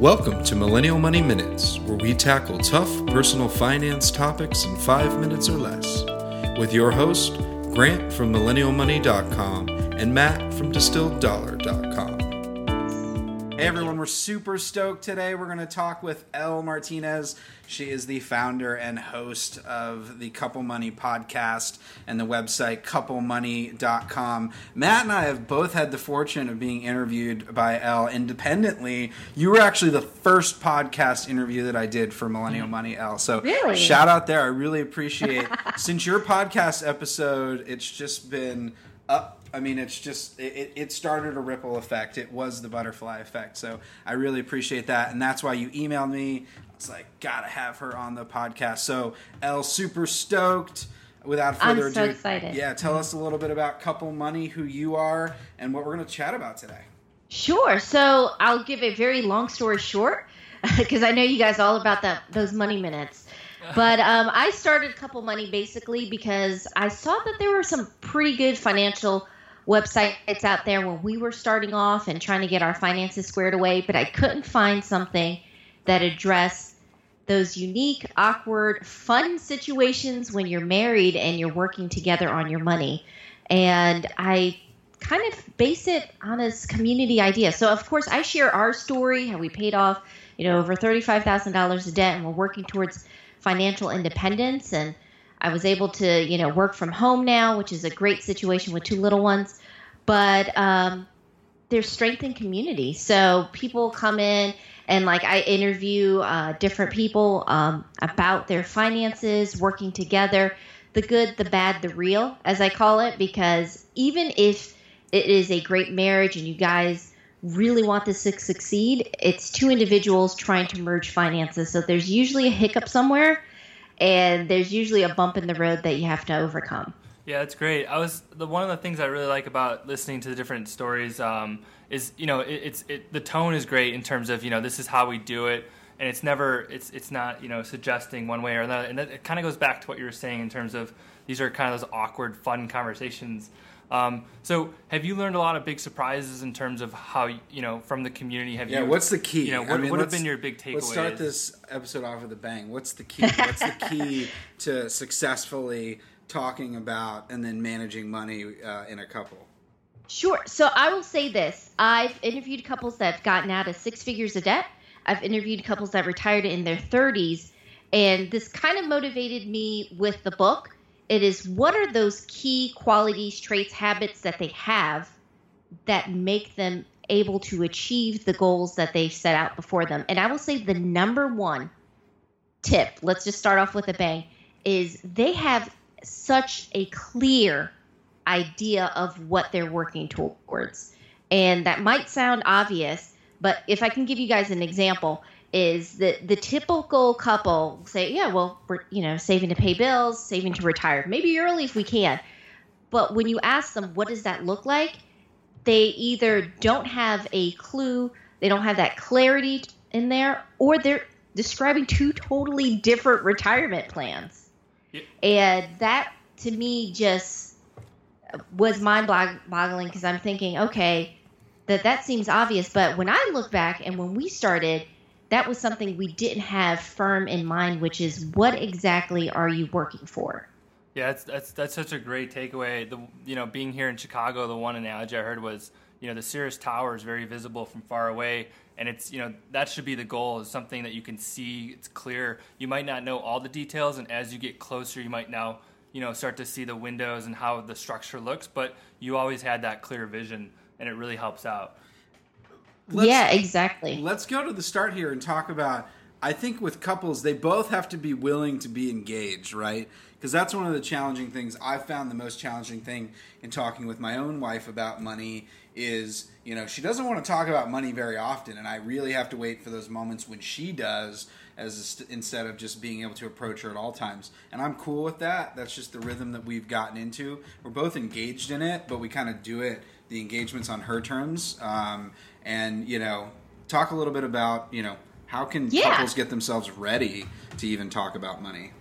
Welcome to Millennial Money Minutes, where we tackle tough personal finance topics in five minutes or less. With your host, Grant from MillennialMoney.com and Matt from DistilledDollar.com. Hey everyone, we're super stoked today. We're going to talk with Elle Martinez. She is the founder and host of the Couple Money podcast and the website couplemoney.com. Matt and I have both had the fortune of being interviewed by Elle independently. You were actually the first podcast interview that I did for Millennial mm-hmm. Money, Elle. So Really? shout out there. I really appreciate since your podcast episode, it's just been up. I mean, it's just it, it started a ripple effect. It was the butterfly effect. So I really appreciate that, and that's why you emailed me. It's like gotta have her on the podcast. So Elle, super stoked. Without I'm further so ado, excited. yeah, tell us a little bit about Couple Money, who you are, and what we're going to chat about today. Sure. So I'll give a very long story short because I know you guys all about that those money minutes. But um, I started Couple Money basically because I saw that there were some pretty good financial websites out there when we were starting off and trying to get our finances squared away, but I couldn't find something that addressed those unique, awkward, fun situations when you're married and you're working together on your money. And I kind of base it on this community idea. So of course I share our story, how we paid off, you know, over thirty-five thousand dollars of debt, and we're working towards financial independence. And I was able to, you know, work from home now, which is a great situation with two little ones. But um, there's strength in community. So people come in and like I interview uh, different people um, about their finances, working together, the good, the bad, the real, as I call it, because even if it is a great marriage and you guys really want this to succeed, it's two individuals trying to merge finances. So there's usually a hiccup somewhere, and there's usually a bump in the road that you have to overcome. Yeah, that's great. I was the one of the things I really like about listening to the different stories um, is you know it, it's it, the tone is great in terms of you know this is how we do it, and it's never it's it's not you know suggesting one way or another, and that, it kind of goes back to what you were saying in terms of these are kind of those awkward, fun conversations. Um, so, have you learned a lot of big surprises in terms of how you know from the community? Have Yeah, you? what's the key? You know, I what, mean, what have been your big takeaways? Let's start this episode off with a bang. What's the key? What's the key to successfully talking about and then managing money uh, in a couple? Sure. So I will say this. I've interviewed couples that have gotten out of six figures of debt. I've interviewed couples that retired in their 30s. And this kind of motivated me with the book. It is what are those key qualities, traits, habits that they have that make them able to achieve the goals that they've set out before them? And I will say the number one tip, let's just start off with a bang, is they have such a clear idea of what they're working towards. And that might sound obvious, but if I can give you guys an example, is that the typical couple say, yeah, well, we're you know saving to pay bills, saving to retire, maybe early if we can. But when you ask them, what does that look like? They either don't have a clue, they don't have that clarity in there, or they're describing two totally different retirement plans. And that to me just was mind boggling because I'm thinking, okay, that that seems obvious, but when I look back and when we started, that was something we didn't have firm in mind, which is what exactly are you working for? Yeah, that's that's that's such a great takeaway. The you know being here in Chicago, the one analogy I heard was you know the Sears Tower is very visible from far away, and it's you know that should be the goal is something that you can see. It's clear. You might not know all the details, and as you get closer, you might now you know start to see the windows and how the structure looks. But you always had that clear vision, and it really helps out. Let's- yeah, exactly. Let's go to the start here and talk about. I think with couples, they both have to be willing to be engaged, right? Because that's one of the challenging things. I've found the most challenging thing in talking with my own wife about money is, you know, she doesn't want to talk about money very often, and I really have to wait for those moments when she does, as a st- instead of just being able to approach her at all times. And I'm cool with that. That's just the rhythm that we've gotten into. We're both engaged in it, but we kind of do it. The engagements on her terms, um, and you know, talk a little bit about you know how can Yeah. couples get themselves ready to even talk about money.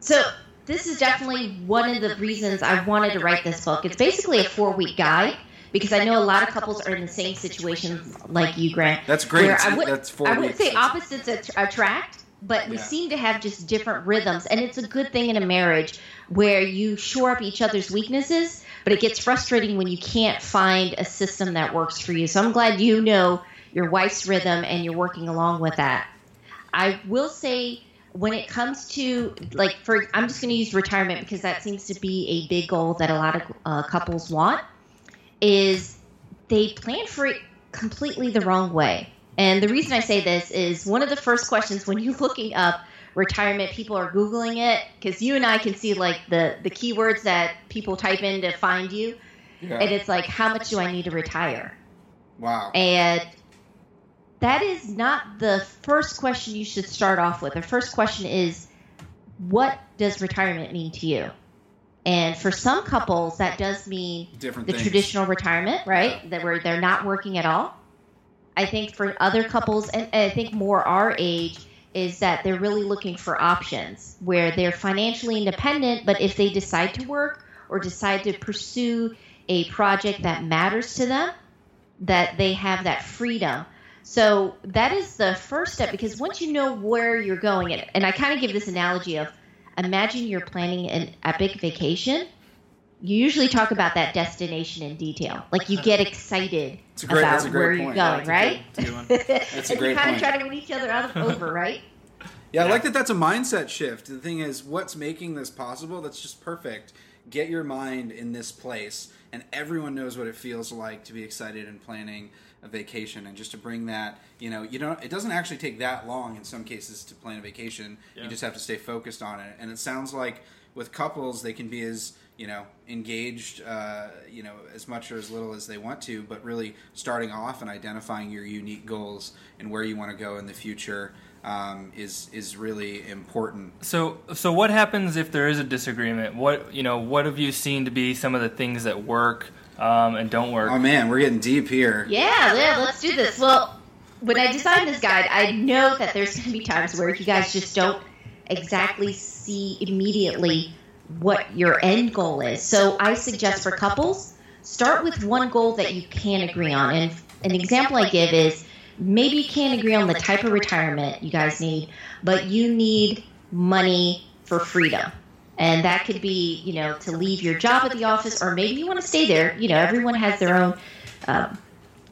So this is definitely one of the reasons I wanted to write this book. It's basically a four week guide because I know a lot of couples are in the same situations like you, Grant. That's great. I would, That's four I wouldn't say opposites attract, but we Yeah. seem to have just different rhythms, and it's a good thing in a marriage where you shore up each other's weaknesses. But it gets frustrating when you can't find a system that works for you. So I'm glad you know your wife's rhythm and you're working along with that. I will say when it comes to like for I'm just going to use retirement because that seems to be a big goal that a lot of uh, couples want is they plan for it completely the wrong way. And the reason I say this is one of the first questions when you're looking up retirement, people are googling it because you and I can see like the the keywords that people type in to find you, Yeah. and it's like how much do I need to retire? Wow. And that is not the first question you should start off with. The first question is, what does retirement mean to you? And for some couples, that does mean Different the things. traditional retirement, right? That where they're not working at all. I think for other couples, and I think more our age, is that they're really looking for options where they're financially independent, but if they decide to work or decide to pursue a project that matters to them, that they have that freedom. So that is the first step because once you know where you're going, and, I kind of give this analogy of imagine you're planning an epic vacation. You usually talk about that destination in detail. Like you get excited It's a great- about that's a great where you're going, Yeah, right? that's a good- that's a good one. That's a and great you kind point. of try to win each other out over, right? Yeah, I Yeah. like that that's a mindset shift. The thing is, what's making this possible? That's just perfect. Get your mind in this place, and everyone knows what it feels like to be excited and planning a vacation, and just to bring that, you know, you don't. It doesn't actually take that long in some cases to plan a vacation. Yeah. You just have to stay focused on it, and it sounds like with couples they can be as you know engaged, uh, you know, as much or as little as they want to, but really starting off and identifying your unique goals and where you want to go in the future um, is is really important. So, so what happens if there is a disagreement? What you know, what have you seen to be some of the things that work um, and don't work? Oh man, we're getting deep here. Yeah, yeah, let's do this. Well, when I designed this guide, I know that there's going to be times where you guys just don't exactly see immediately what your end goal is. So I suggest for couples, start with one goal that you can agree on. And an example I give is maybe you can't agree on the type of retirement you guys need, but you need money for freedom. And that could be, you know, to leave your job at the office, or maybe you want to stay there. You know, everyone has their own um,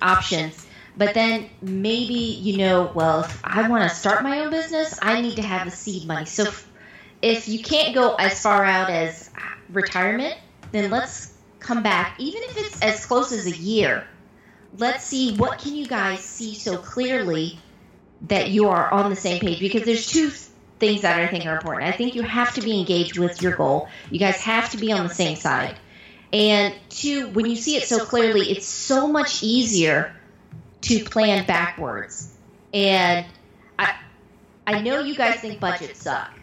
options. But then maybe, you know, well, if I want to start my own business, I need to have the seed money. So if, you can't go as far out as retirement, then let's come back, even if it's as close as a year. Let's see what can you guys see so clearly that you are on the same page because there's two things that I think are important. I think you have to be engaged with your goal. You guys have to be on the same side. And two, when you see it so clearly, it's so much easier to plan backwards. And I I know you guys think budgets suck.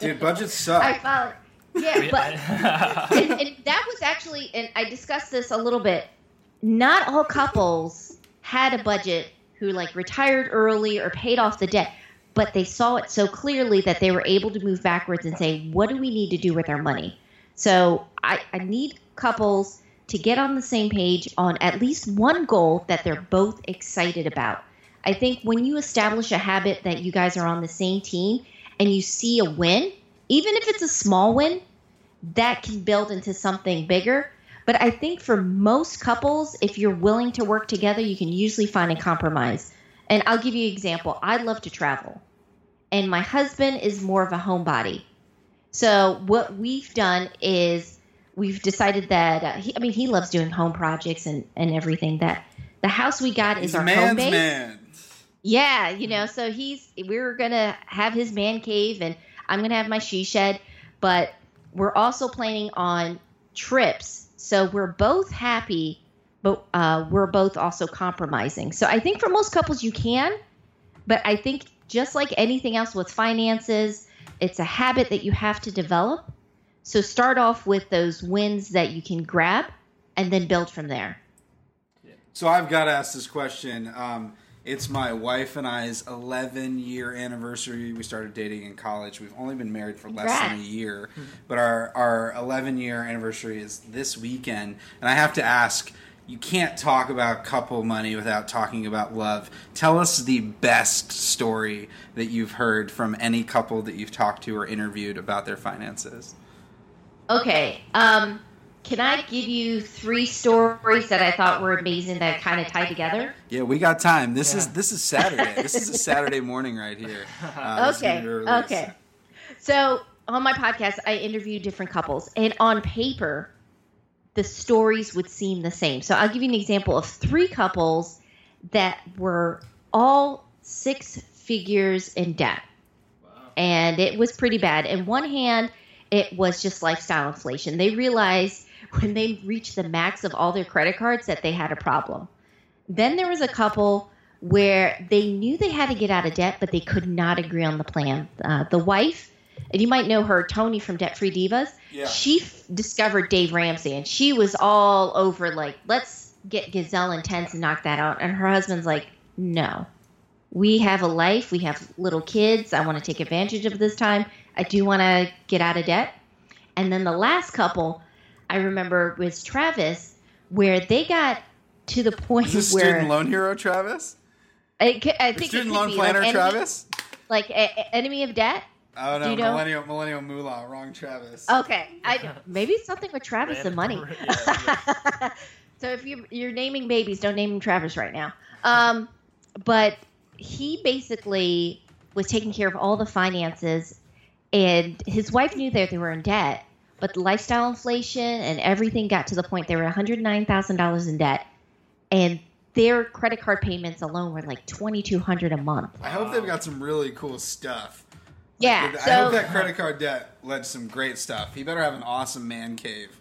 Dude, budgets I suck. Yeah, but and, and that was actually, and I discussed this a little bit. Not all couples had a budget who like retired early or paid off the debt, but they saw it so clearly that they were able to move backwards and say, "What do we need to do with our money?" So I, I need couples to get on the same page on at least one goal that they're both excited about. I think when you establish a habit that you guys are on the same team and you see a win, even if it's a small win, that can build into something bigger. But I think for most couples, if you're willing to work together, you can usually find a compromise. And I'll give you an example. I love to travel, and my husband is more of a homebody. So what we've done is we've decided that uh, he, I mean he loves doing home projects and and everything. That the house we got is He's our home base. man. Yeah, you know, so he's we're gonna have his man cave and I'm gonna have my she shed, but we're also planning on trips. So we're both happy, but uh, we're both also compromising. So I think for most couples you can, but I think just like anything else with finances, it's a habit that you have to develop. So start off with those wins that you can grab and then build from there. So I've got to ask this question. Um, It's my wife and I's 11 year anniversary. We started dating in college. We've only been married for less than a year, but our our 11 year anniversary is this weekend. And I have to ask, you can't talk about couple money without talking about love. Tell us the best story that you've heard from any couple that you've talked to or interviewed about their finances. Okay. Um, can I give you three stories that I thought were amazing that kind of tie together? Yeah, we got time. This is this is Saturday. this is a Saturday morning right here. Uh, this is gonna okay. Okay. So on my podcast, I interview different couples, and on paper, the stories would seem the same. So I'll give you an example of three couples that were all six figures in debt, and it was pretty bad. In one hand, it was just lifestyle inflation. They realized when they reached the max of all their credit cards that they had a problem. Then there was a couple where they knew they had to get out of debt, but they could not agree on the plan. Uh, the wife, and you might know her, Tony from Debt Free Divas, Yeah. she f- discovered Dave Ramsey, and she was all over like, let's get Gazelle Intense and knock that out. And her husband's like, no. We have a life. We have little kids. I want to take advantage of this time. I do want to get out of debt. And then the last couple I remember was Travis, where they got to the point Is this where student loan hero Travis? I, c- I Or think it student could loan be planner like enemy, Travis? like a, a- enemy of debt. Oh Do no, you know- millennial millennial moolah, wrong Travis. Okay, I maybe it's something with Travis and money. Yeah, so if you you're naming babies, don't name him Travis right now. Um, but he basically was taking care of all the finances, and his wife knew that they were in debt. But the lifestyle inflation and everything got to the point they were one hundred nine thousand dollars in debt, and their credit card payments alone were like twenty two hundred a month. I hope they've got some really cool stuff. Yeah, I so hope that credit card debt led to some great stuff. He better have an awesome man cave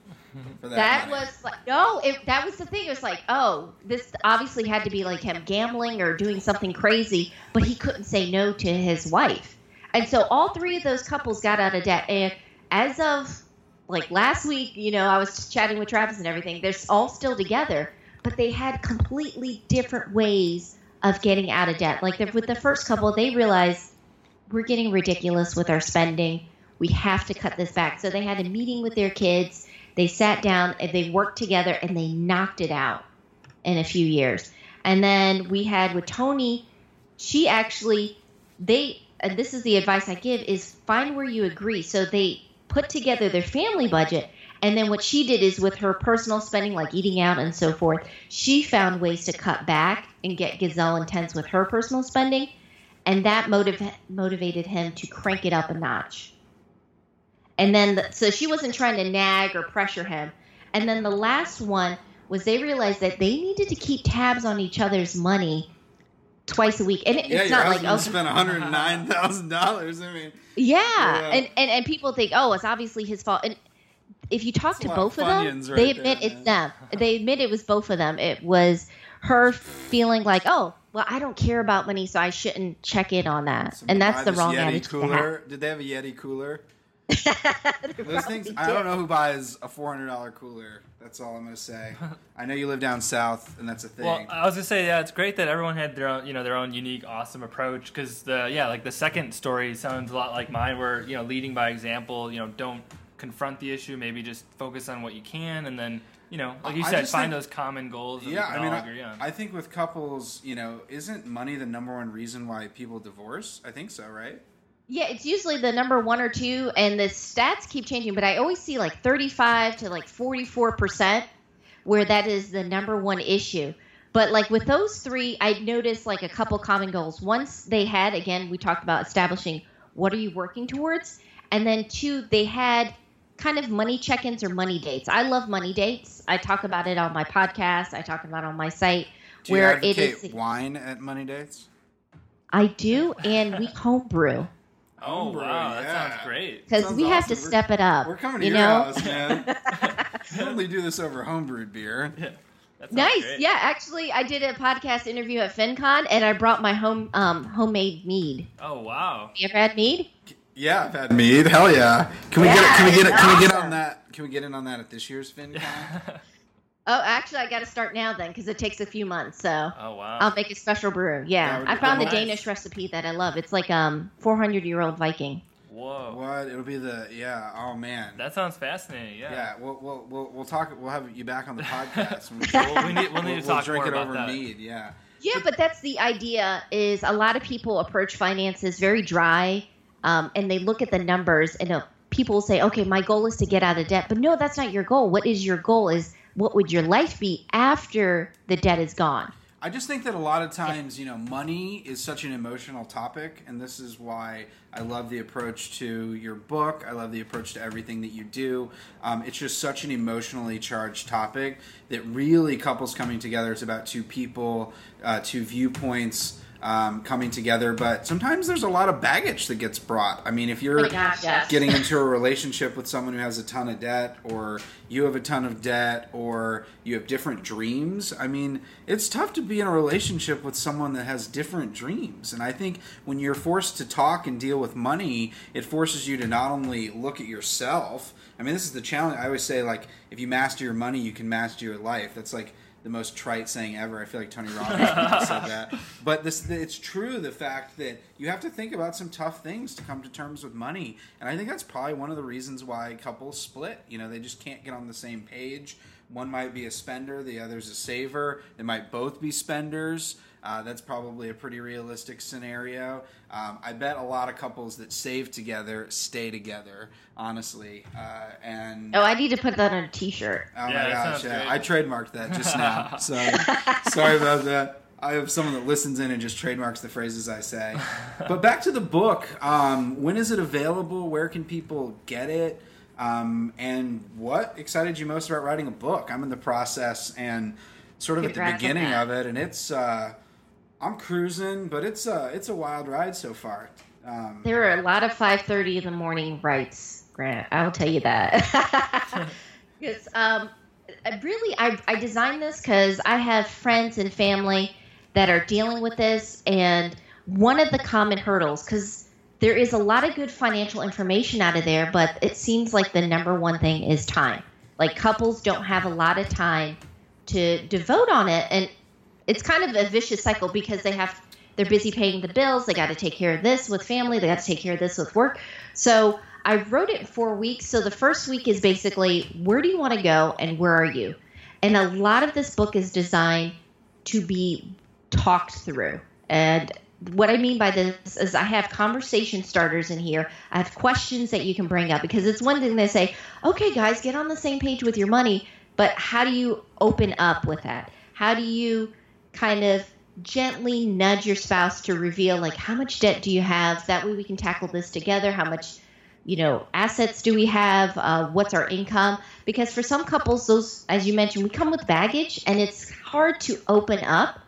for that. That money. was like no, it, that was the thing. It was like, oh, this obviously had to be like him gambling or doing something crazy, but he couldn't say no to his wife. And so all three of those couples got out of debt. And as of like last week, you know, I was chatting with Travis and everything. They're all still together, but they had completely different ways of getting out of debt. Like with the first couple, they realized we're getting ridiculous with our spending. We have to cut this back. So they had a meeting with their kids. They sat down and they worked together and they knocked it out in a few years. And then we had with Tony, she actually they and this is the advice I give is find where you agree. So they put together their family budget and then what she did is with her personal spending like eating out and so forth, she found ways to cut back and get gazelle intense with her personal spending and that motiv- motivated him to crank it up a notch. And then, the, so she wasn't trying to nag or pressure him. And then the last one was they realized that they needed to keep tabs on each other's money twice a week. And it, yeah, it's not like, oh, spent one hundred nine thousand dollars. I mean, yeah. Yeah. And, and, and people think, oh, it's obviously his fault. And if you talk That's to both of them, right they there, admit it's them. They admit it was both of them. It was her feeling like, oh, well, I don't care about money, so I shouldn't check in on that. so and that's the wrong Yeti attitude cooler. Did they have a Yeti cooler? Those things. probably I don't know who buys a four hundred dollar cooler. That's all I'm gonna say. I know you live down south, and that's a thing. Well, I was gonna say, yeah, it's great that everyone had their own, you know, their own unique, awesome approach. Because the, yeah, like the second story sounds a lot like mine, where you know, leading by example. You know, don't confront the issue. Maybe just focus on what you can, and then, you know, like you I said, find think- those common goals. Yeah, I mean, I, agree on. I think with couples, you know, isn't money the number one reason why people divorce? I think so, right? Yeah, it's usually the number one or two, and the stats keep changing. But I always see like 35 to like 44 percent, where that is the number one issue. But like with those three, I noticed like a couple common goals. Once they had, again, we talked about establishing what are you working towards, and then two, they had kind of money check-ins or money dates. I love money dates. I talk about it on my podcast. I talk about it on my site. Do you where advocate it is, wine at money dates? I do, and we homebrew oh Homebrew, wow, that yeah. sounds great. because Sounds we have to We're- step it up. We're coming to you your know? house, man. we only do this over homebrewed beer. Yeah, Nice. great. Yeah, actually, I did a podcast interview at FinCon, and I brought my home um, homemade mead. Oh wow. You ever had mead? Yeah, I've had mead. Hell yeah! Can we get? it? Can we get? it's Can we get awesome. on that? Can we get in on that at this year's FinCon? Oh, actually, I got to start now then because it takes a few months. So Oh wow. I'll make a special brew. Yeah, I be found the nice. Danish recipe that I love. It's like um 400 year old Viking. Whoa. What? It'll be the yeah. Oh man. That sounds fascinating. Yeah. yeah. We'll, we'll we'll we'll talk. We'll have you back on the podcast. When Well, we need we'll need we'll, to we'll talk drink more it about over that. mead. Yeah. Yeah, but that's the idea. Is a lot of people approach finances very dry, um, and they look at the numbers, and uh, people say, "Okay, my goal is to get out of debt." But no, that's not your goal. What is your goal? Is what would your life be after the debt is gone? I just think that a lot of times, you know, money is such an emotional topic, and this is why I love the approach to your book. I love the approach to everything that you do. Um, it's just such an emotionally charged topic that really couples coming together. It's about two people, uh, two viewpoints. Um, coming together, but sometimes there's a lot of baggage that gets brought. I mean, if you're Oh gosh, yes. getting into a relationship with someone who has a ton of debt or you have a ton of debt or you have different dreams i mean it's tough to be in a relationship with someone that has different dreams. And i think when you're forced to talk and deal with money it forces you to not only look at yourself. I mean this is the challenge. I always say like if you master your money you can master your life. That's like the most trite saying ever. I feel like Tony Robbins said that. But this, it's true. The fact that you have to think about some tough things to come to terms with money, and I think that's probably one of the reasons why couples split. You know, they just can't get on the same page. One might be a spender, the other's a saver. They might both be spenders. Uh, that's probably a pretty realistic scenario. Um, I bet a lot of couples that save together stay together, honestly. Uh, and Oh, I need to put that on a T-shirt. Oh Yeah, my gosh, yeah. I trademarked that just now. So sorry about that. I have someone that listens in and just trademarks the phrases I say. But back to the book. Um, when is it available? Where can people get it? Um, and what excited you most about writing a book? I'm in the process and sort of at the beginning of it, and it's uh, I'm cruising, but it's uh, it's a wild ride so far. Um, There are a lot of 5:30 in the morning writes, Grant. I'll tell you that. Because um, I really, I, I designed this because I have friends and family that are dealing with this, and one of the common hurdles, because there is a lot of good financial information out of there, but it seems like the number one thing is time. Like couples don't have a lot of time to devote on it, and it's kind of a vicious cycle because they have they're busy paying the bills they got to take care of this with family they got to take care of this with work. So i wrote it four weeks. So the first week is basically where do you want to go and where are you? And a lot of this book is designed to be talked through. And what i mean by this is i have conversation starters in here. I have questions that you can bring up because it's one thing they say okay guys get on the same page with your money but how do you open up with that? How do you kind of gently nudge your spouse to reveal like how much debt do you have? That way we can tackle this together. How much you know assets do we have? Uh, what's our income? Because for some couples those as you mentioned we come with baggage and it's hard to open up.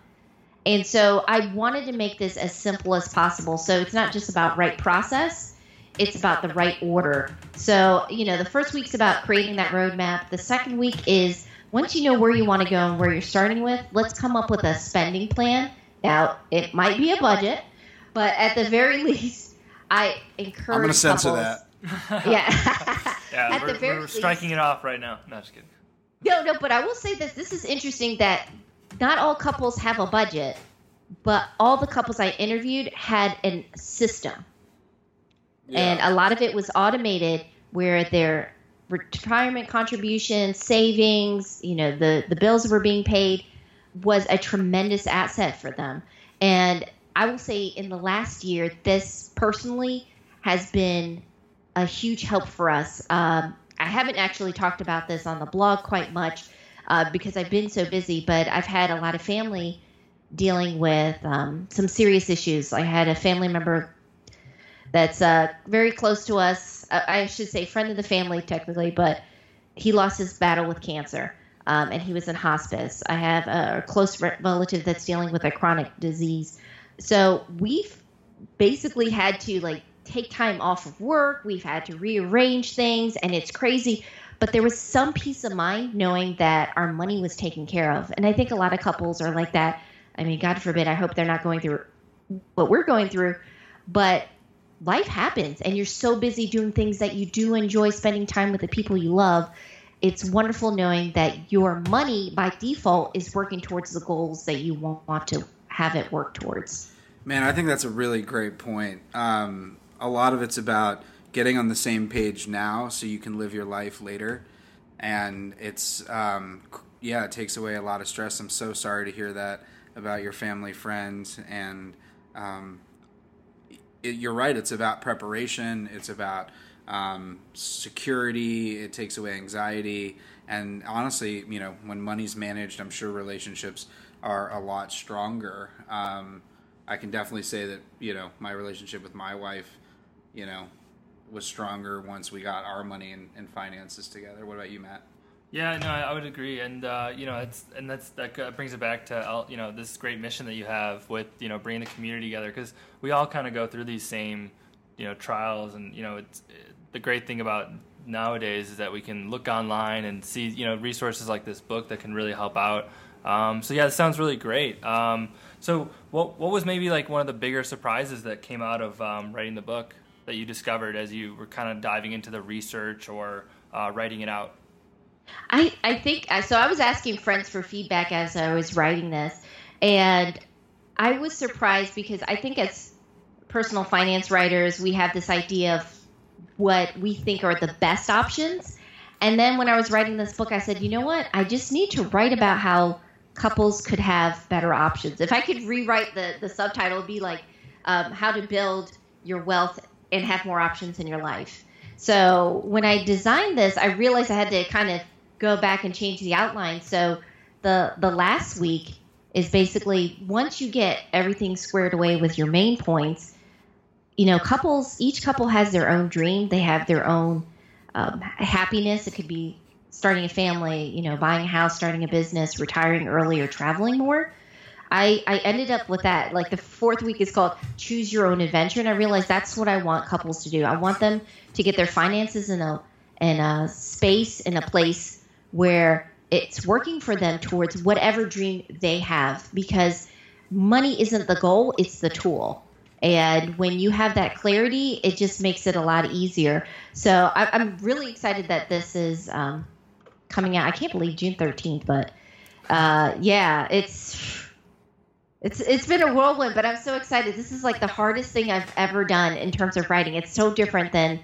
And so i wanted to make this as simple as possible. So it's not just about right process. It's about the right order. So you know the first week's about creating that roadmap. The second week is once you know where you want to go and where you're starting with, let's come up with a spending plan. Now, it might be a budget, but at the very least, I encourage. I'm going to censor couples- that. Yeah. Yeah, at we're, the very we're least- striking it off right now. No, just kidding. No, no, but I will say this. This is interesting that not all couples have a budget, but all the couples I interviewed had a system. And a lot of it was automated where their retirement contributions, savings, you know, the, the bills were being paid was a tremendous asset for them. And I will say in the last year, this personally has been a huge help for us. Um, I haven't actually talked about this on the blog quite much uh, because I've been so busy, but I've had a lot of family dealing with um, some serious issues. I had a family member that's uh, very close to us. I, I should say, friend of the family, technically, but he lost his battle with cancer. Um, and he was in hospice. I have a close relative that's dealing with a chronic disease. So we've basically had to like take time off of work. We've had to rearrange things, and it's crazy. But there was some peace of mind knowing that our money was taken care of. And I think a lot of couples are like that. I mean, God forbid, I hope they're not going through what we're going through. But life happens, and you're so busy doing things that you do enjoy spending time with the people you love. it's wonderful knowing that your money by default is working towards the goals that you want to have it work towards. Man, I think that's a really great point. Um, a lot of it's about getting on the same page now so you can live your life later. And it's, um, yeah, it takes away a lot of stress. I'm so sorry to hear that about your family, friends, and um, it, you're right. It's about preparation. It's about um, security. It takes away anxiety. And honestly, you know, when money's managed, I'm sure relationships are a lot stronger. Um, I can definitely say that you know my relationship with my wife, you know, was stronger once we got our money and, and finances together. What about you, Matt? Yeah, no, I would agree, and uh, you know, it's and that's that brings it back to you know this great mission that you have with you know bringing the community together because we all kind of go through these same you know trials, and you know it's the great thing about nowadays is that we can look online and see you know resources like this book that can really help out. Um, so yeah, it sounds really great. Um, so what what was maybe like one of the bigger surprises that came out of um, writing the book that you discovered as you were kind of diving into the research or uh, writing it out? I, I think so. I was asking friends for feedback as I was writing this, and I was surprised because I think as personal finance writers, we have this idea of what we think are the best options. And then when I was writing this book, I said, you know what? I just need to write about how couples could have better options. If I could rewrite the, the subtitle, it'd be like um, how to build your wealth and have more options in your life. So when I designed this, I realized I had to kind of go back and change the outline. So the the last week is basically once you get everything squared away with your main points, you know, couples each couple has their own dream. They have their own um, happiness. It could be starting a family, you know, buying a house, starting a business, retiring early, or traveling more. I, I ended up with that. Like the fourth week is called Choose Your Own Adventure, and I realized that's what I want couples to do. I want them to get their finances in a in a space in a place where it's working for them towards whatever dream they have because money isn't the goal, it's the tool. And when you have that clarity, it just makes it a lot easier. So I, am really excited that this is um, coming out. I can't believe June 13th, but uh, yeah, it's it's it's been a whirlwind. But I'm so excited. This is like the hardest thing I've ever done in terms of writing. It's so different than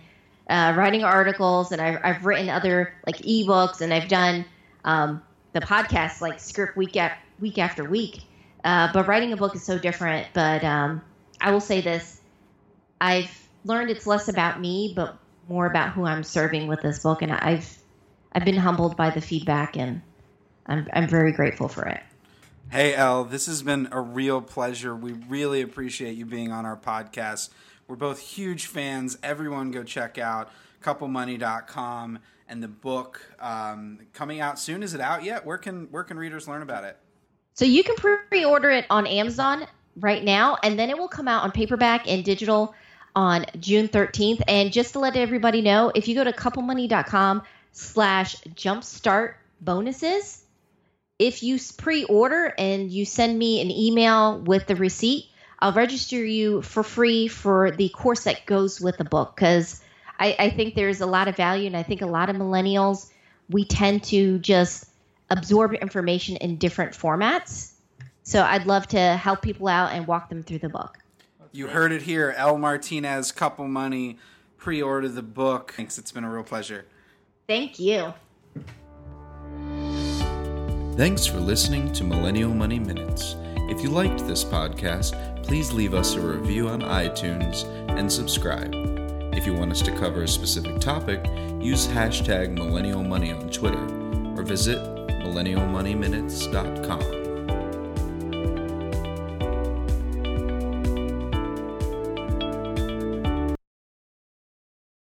uh, writing articles, and I've, I've written other like ebooks, and I've done um, the podcast like script week after week after week. Uh, but writing a book is so different. But um, I will say this: I've learned it's less about me, but more about who I'm serving with this book, and I've I've been humbled by the feedback, and I'm I'm very grateful for it. Hey, Elle, this has been a real pleasure. We really appreciate you being on our podcast. We're both huge fans. Everyone go check out couplemoney.com and the book um, coming out soon. Is it out yet? Where can where can readers learn about it? So you can pre-order it on Amazon right now, and then it will come out on paperback and digital on June 13th. And just to let everybody know, if you go to couplemoney.com slash jumpstart bonuses, if you pre-order and you send me an email with the receipt, I'll register you for free for the course that goes with the book because I, I think there's a lot of value, and I think a lot of millennials we tend to just absorb information in different formats. So I'd love to help people out and walk them through the book. You heard it here, Elle Martinez, Couple Money. Pre-order the book. Thanks. It's been a real pleasure. Thank you. Thanks for listening to Millennial Money Minutes. If you liked this podcast, please leave us a review on iTunes and subscribe. If you want us to cover a specific topic, use hashtag Millennial Money on Twitter or visit millennialmoneyminutes.com.